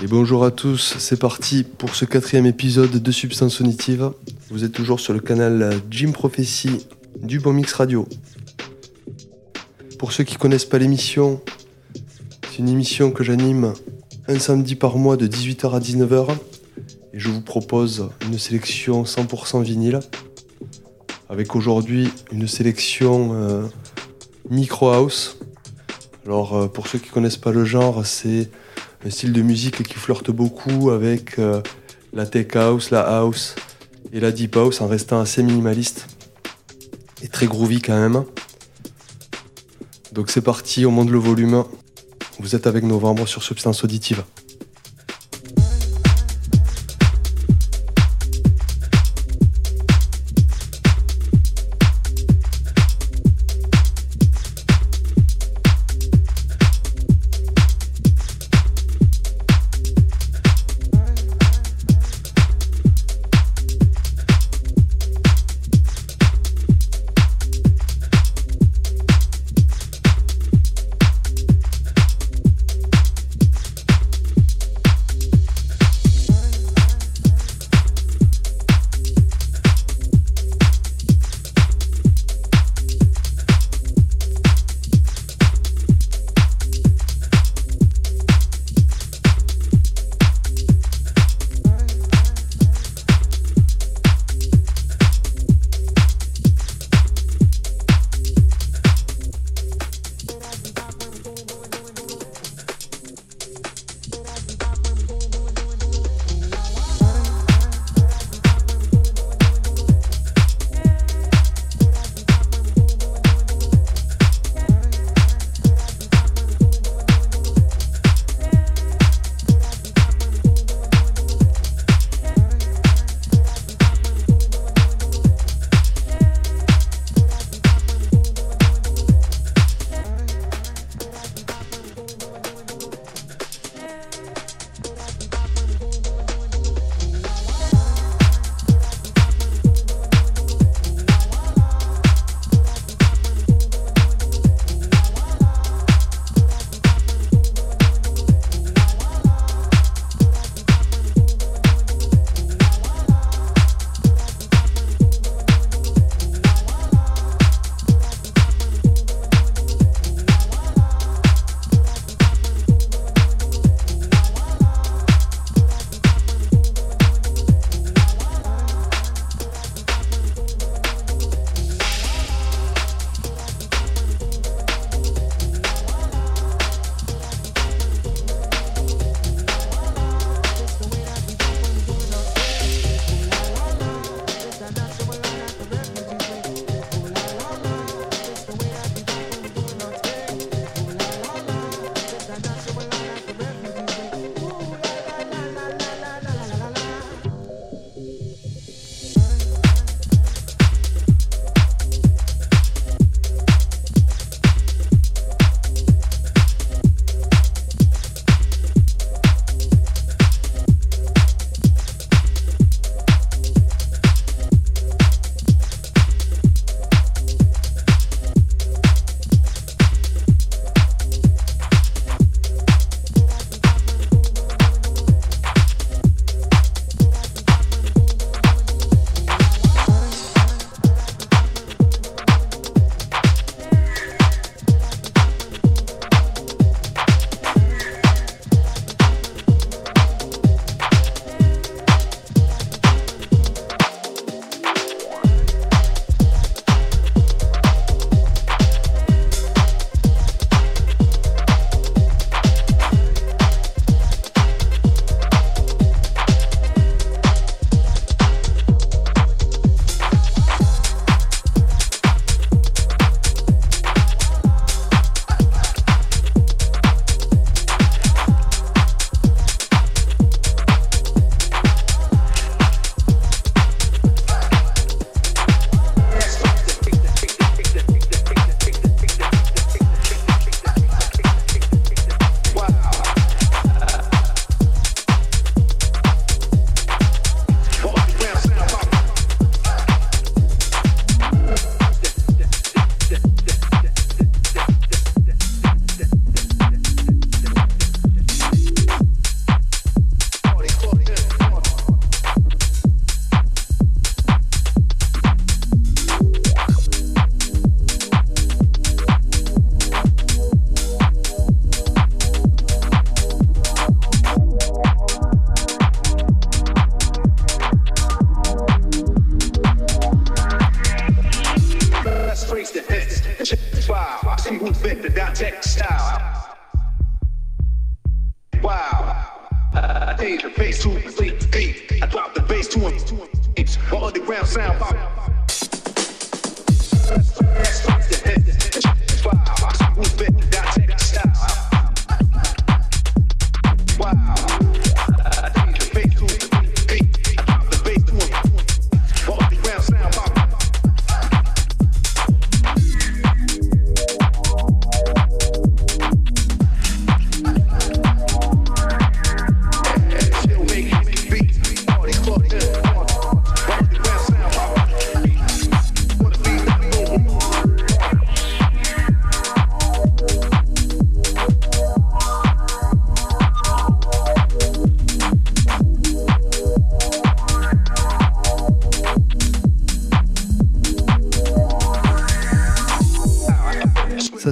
Et bonjour à tous, c'est parti pour ce quatrième épisode de Substance Auditive. Vous êtes toujours sur le canal Jim Prophecy du Bon Mix Radio. Pour ceux qui connaissent pas l'émission, c'est une émission que j'anime un samedi par mois de 18h à 19h et je vous propose une sélection 100% vinyle avec aujourd'hui une sélection euh, micro house. Alors euh, pour ceux qui connaissent pas le genre, c'est un style de musique qui flirte beaucoup avec euh, la tech house, la house et la deep house en restant assez minimaliste et très groovy quand même. Donc c'est parti, on monte le volume. Vous êtes avec Novembre sur Substance Auditive.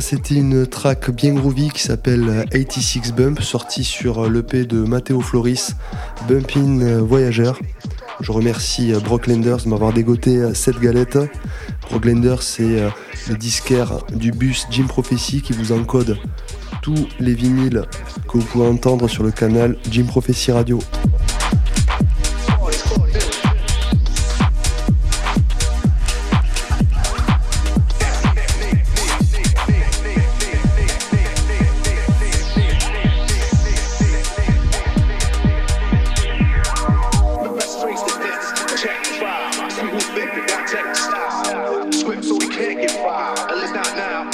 C'était une track bien groovy qui s'appelle 86 Bump, sortie sur l'EP de Matteo Floris, Bumpin' Voyager. Je remercie euh, Brock Lenders de m'avoir dégoté euh, cette galette. Brock Lenders, c'est euh, le disquaire du bus Jim Prophecy qui vous encode tous les vinyles que vous pouvez entendre sur le canal Jim Prophecy Radio.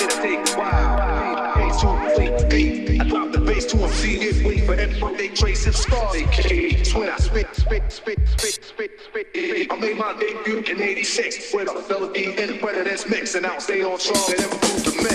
Take a while. A. I drop the bass to them, see it, wait for everyone they trace and scar they cage. When I spit, spit, spit, spit, spit, spit. I made my debut in 86 with a melody and the president's mix, and I'll stay on track and never prove the myth.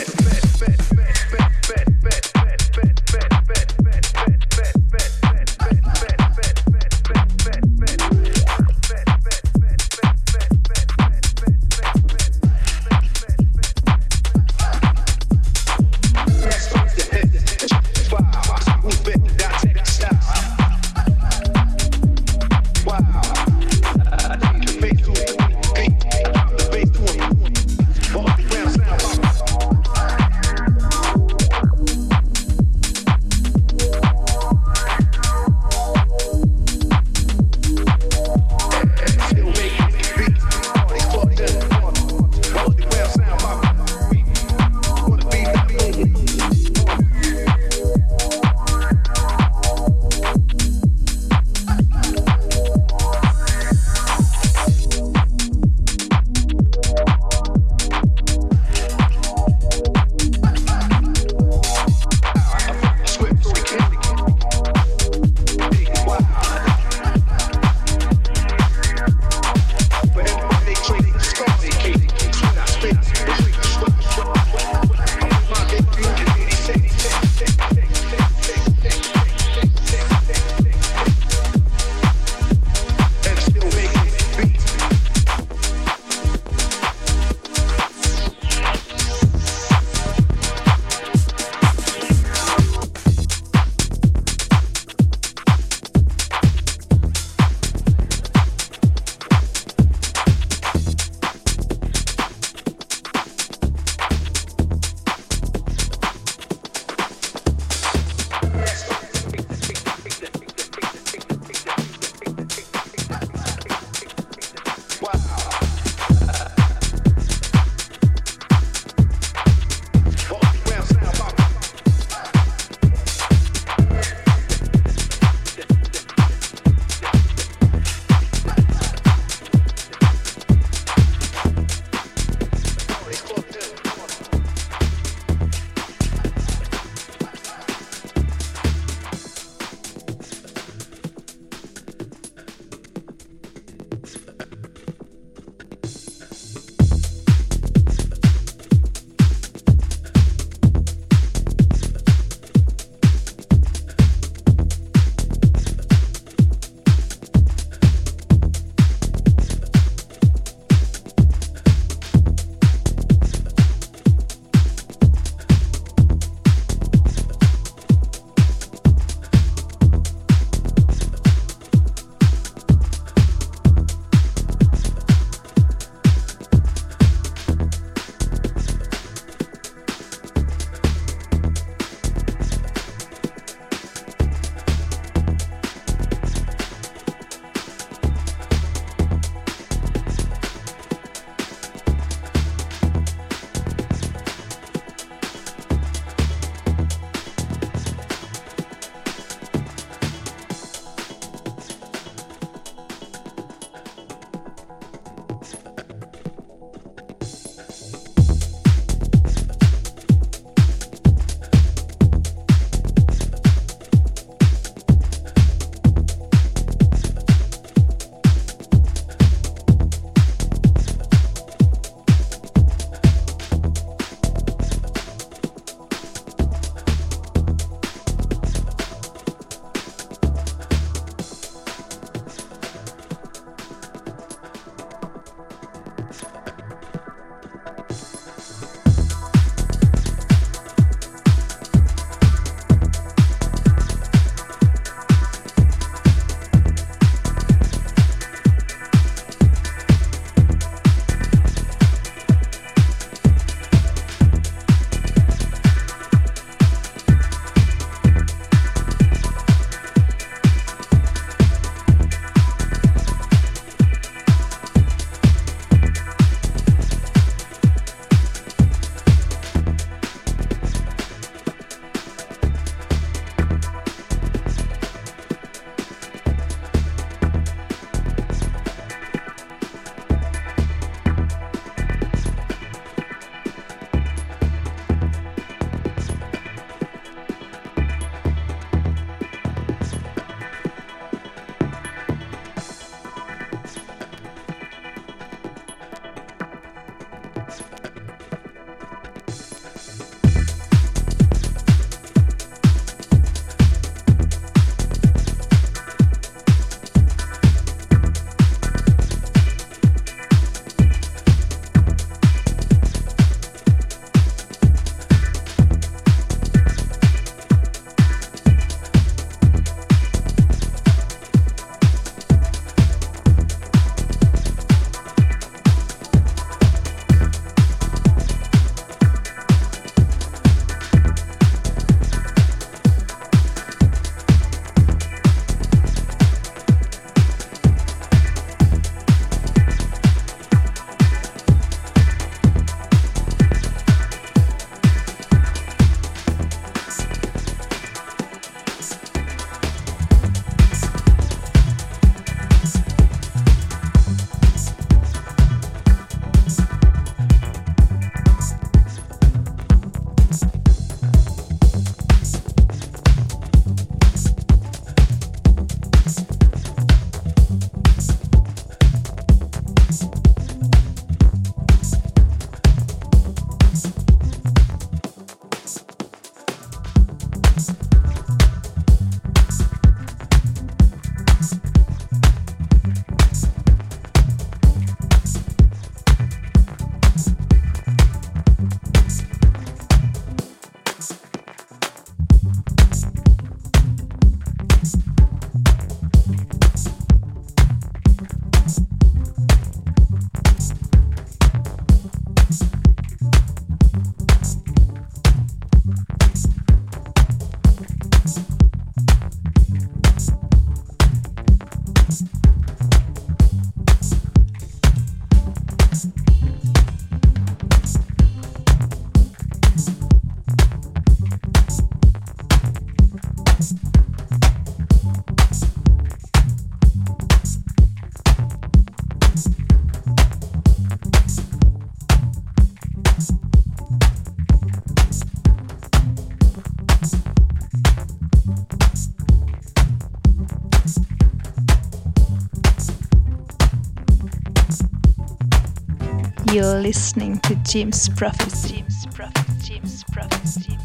You're listening to Jim's Prophecy. Jim's Prophecy. Jim's Prophecy.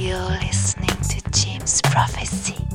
You're listening to Jim's Prophecy.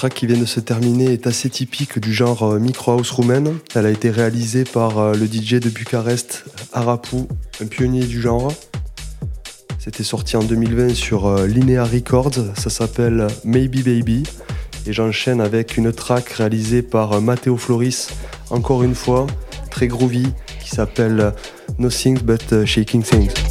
Track qui vient de se terminer est assez typique du genre euh, micro house roumaine. Elle a été réalisée par euh, le DJ de Bucarest, Arapu, un pionnier du genre. C'était sorti en 2020 sur euh, Linear Records, ça s'appelle Maybe Baby. Et j'enchaîne avec une track réalisée par Matteo Floris, encore une fois, très groovy, qui s'appelle Nothing But Shaking Things.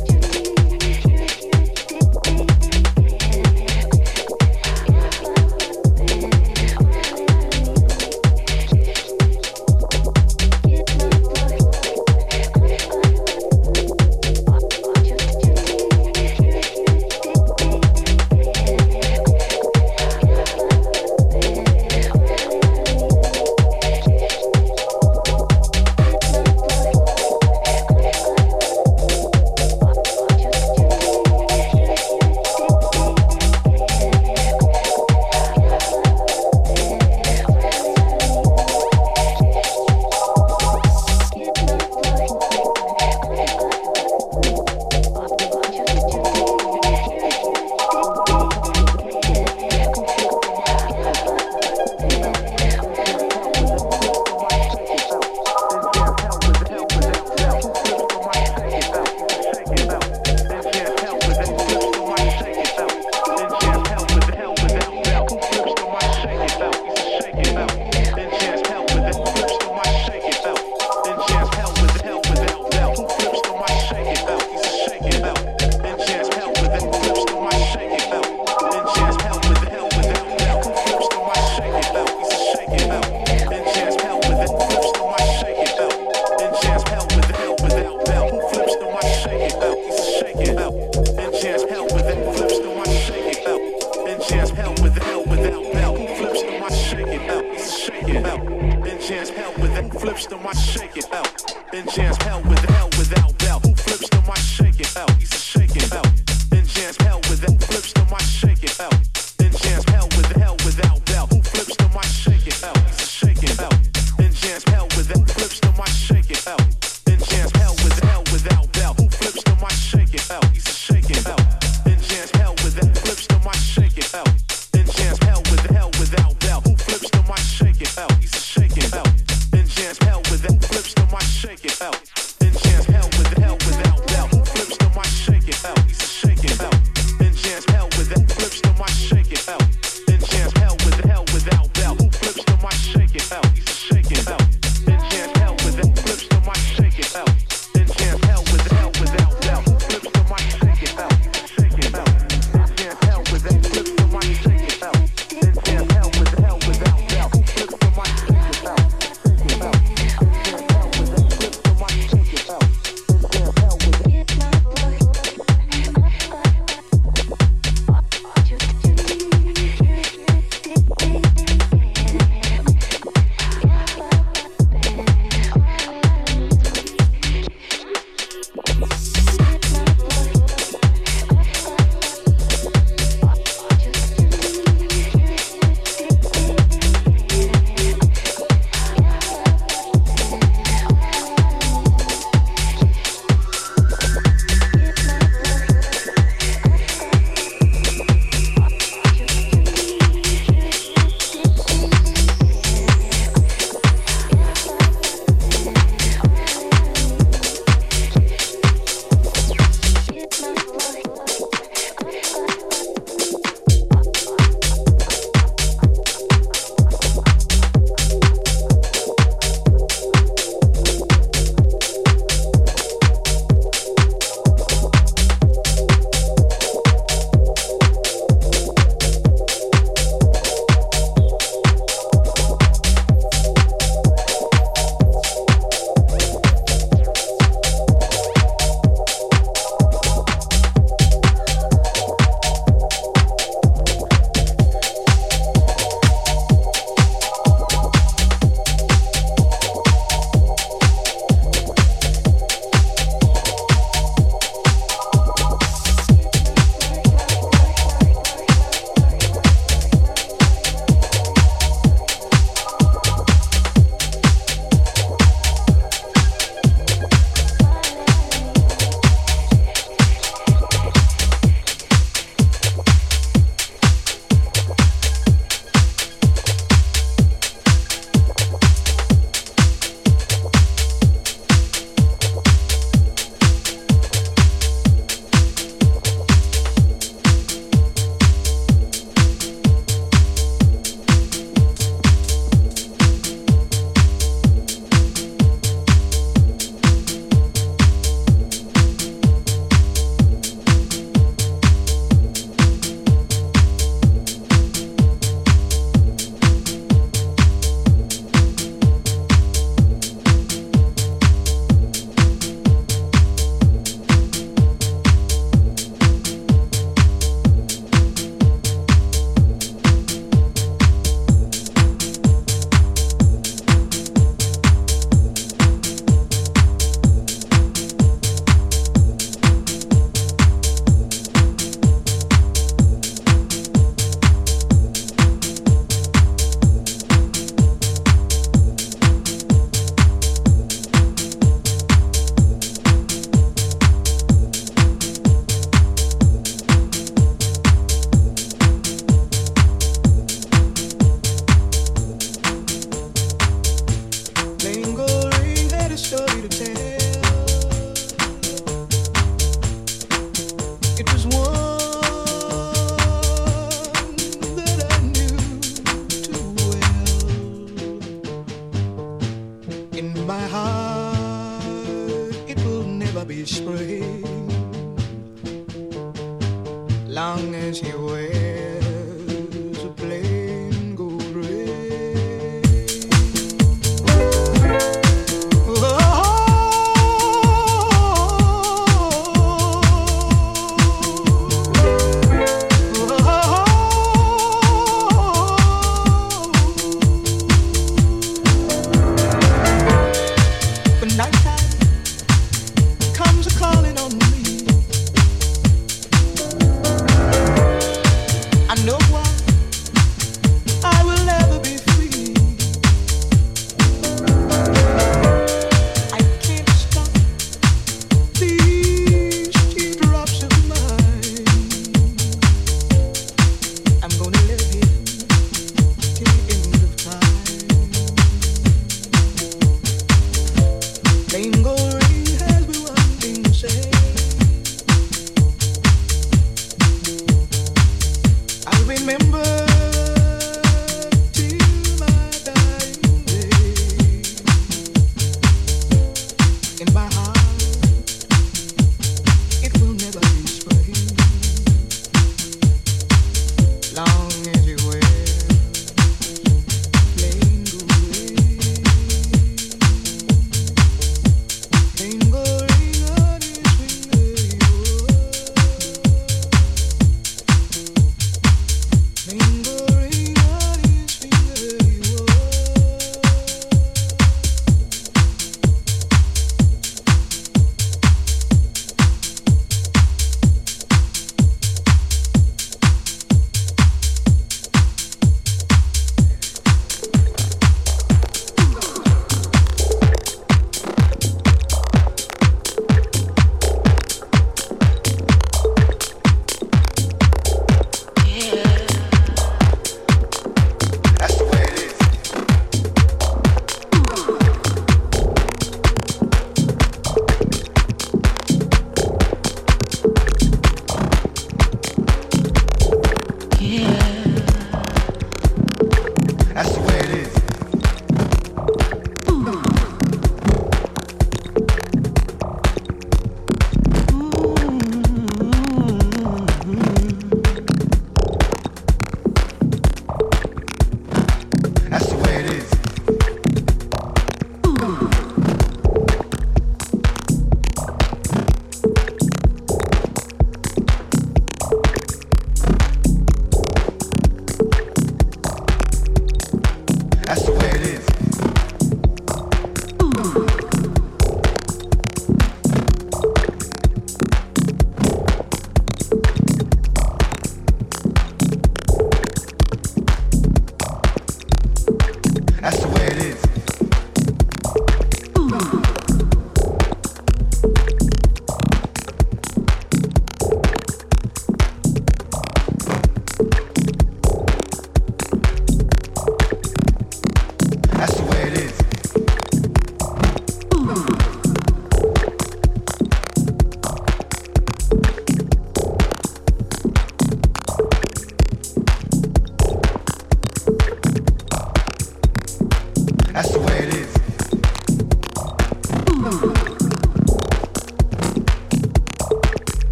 are calling on me.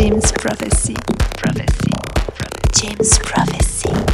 James Prophecy. Prophecy. Prophecy. James Prophecy.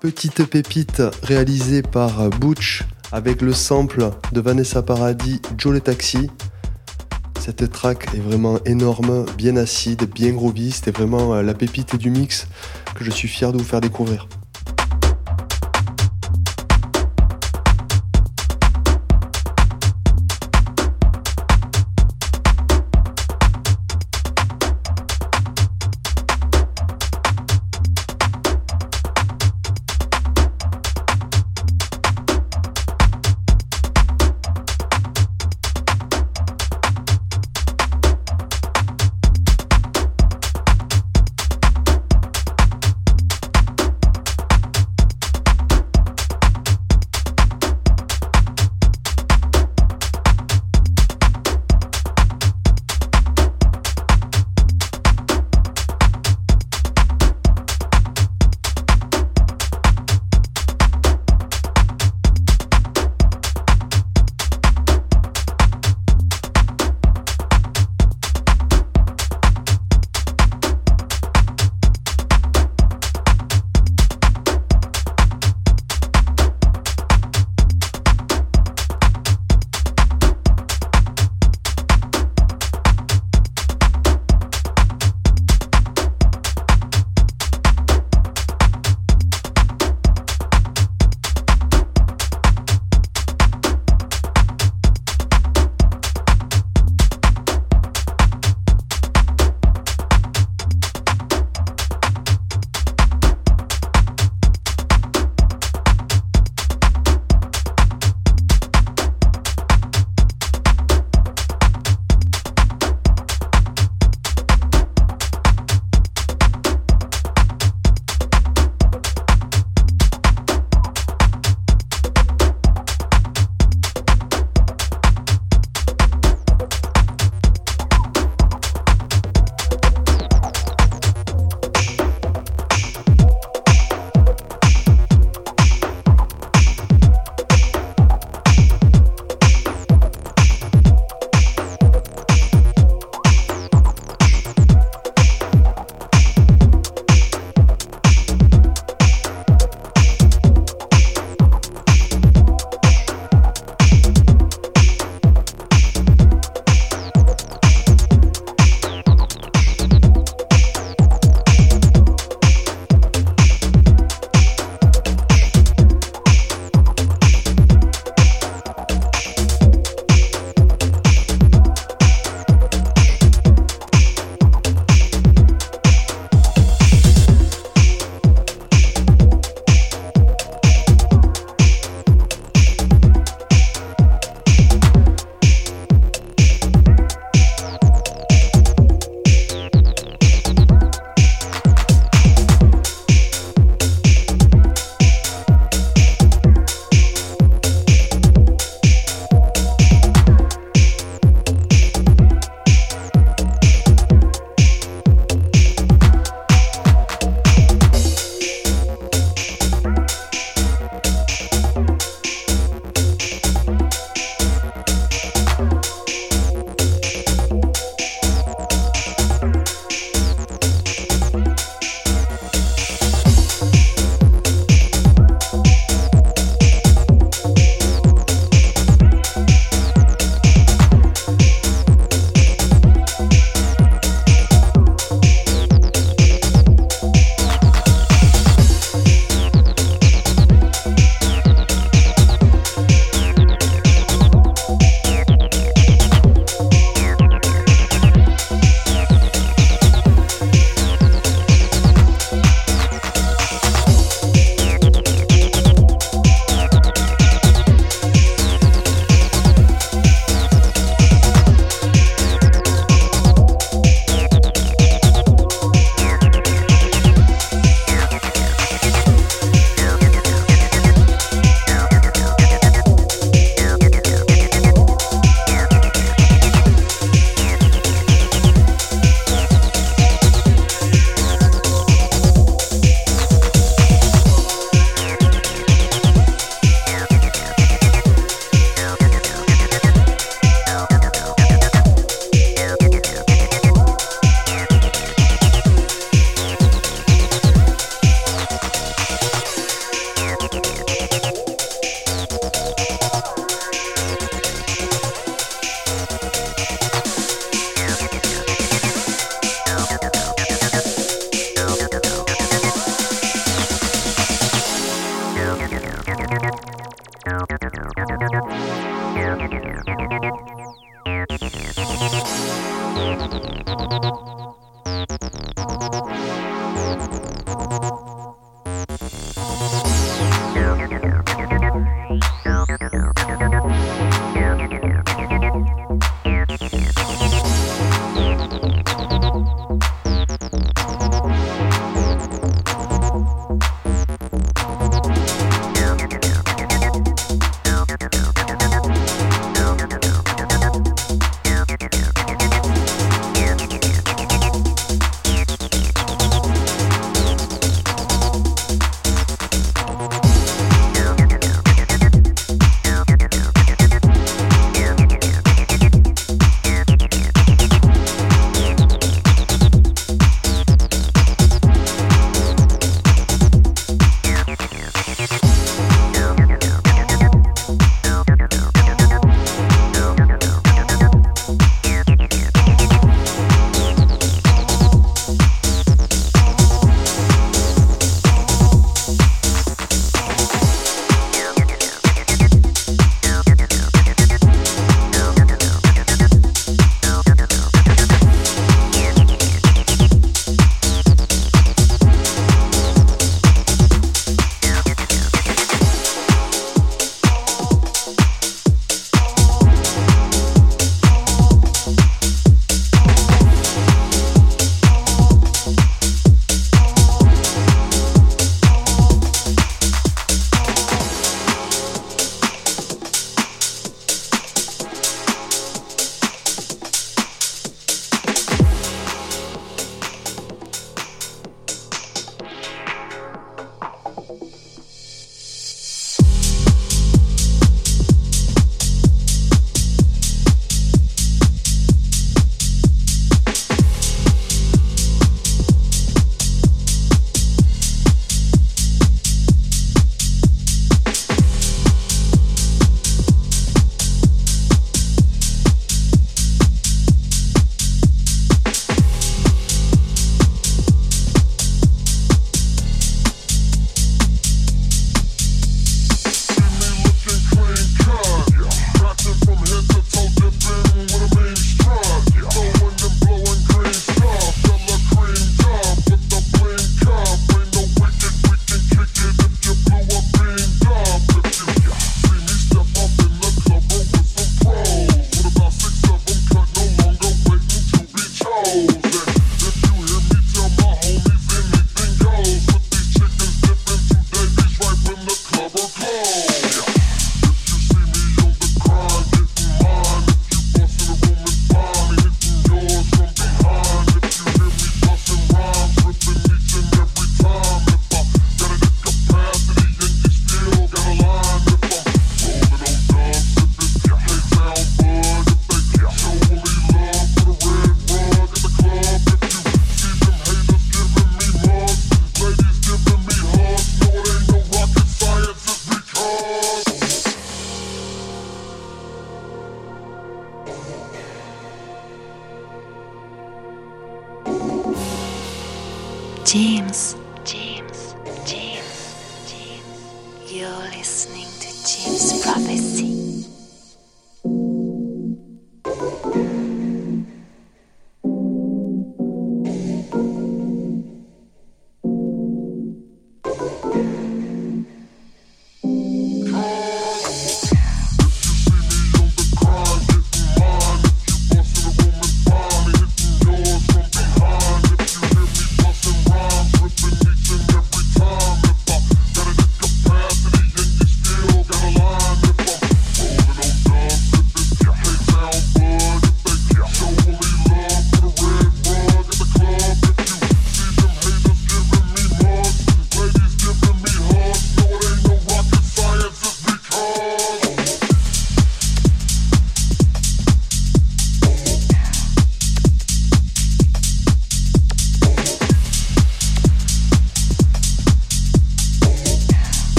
Petite pépite réalisée par Butch avec le sample de Vanessa Paradis, Joe le Taxi. Cette track est vraiment énorme, bien acide, bien groovy. C'était vraiment euh, la pépite du mix que je suis fier de vous faire découvrir.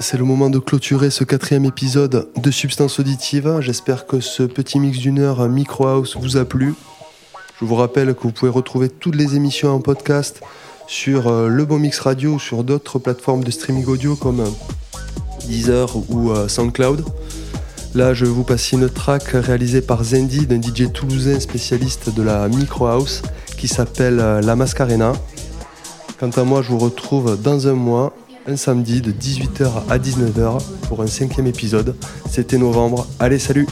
C'est le moment de clôturer ce quatrième épisode de Substance Auditive. J'espère que ce petit mix d'une heure Micro House vous a plu. Je vous rappelle que vous pouvez retrouver toutes les émissions en podcast sur euh, Le Bon Mix Radio ou sur d'autres plateformes de streaming audio comme euh, Deezer ou euh, SoundCloud. Là, je vous passer une track réalisée par Zendi, d'un DJ toulousain spécialiste de la Micro House qui s'appelle La Mascarena. Quant à moi, je vous retrouve dans un mois, un samedi de 18h à 19h pour un cinquième épisode. C'était novembre. Allez, salut!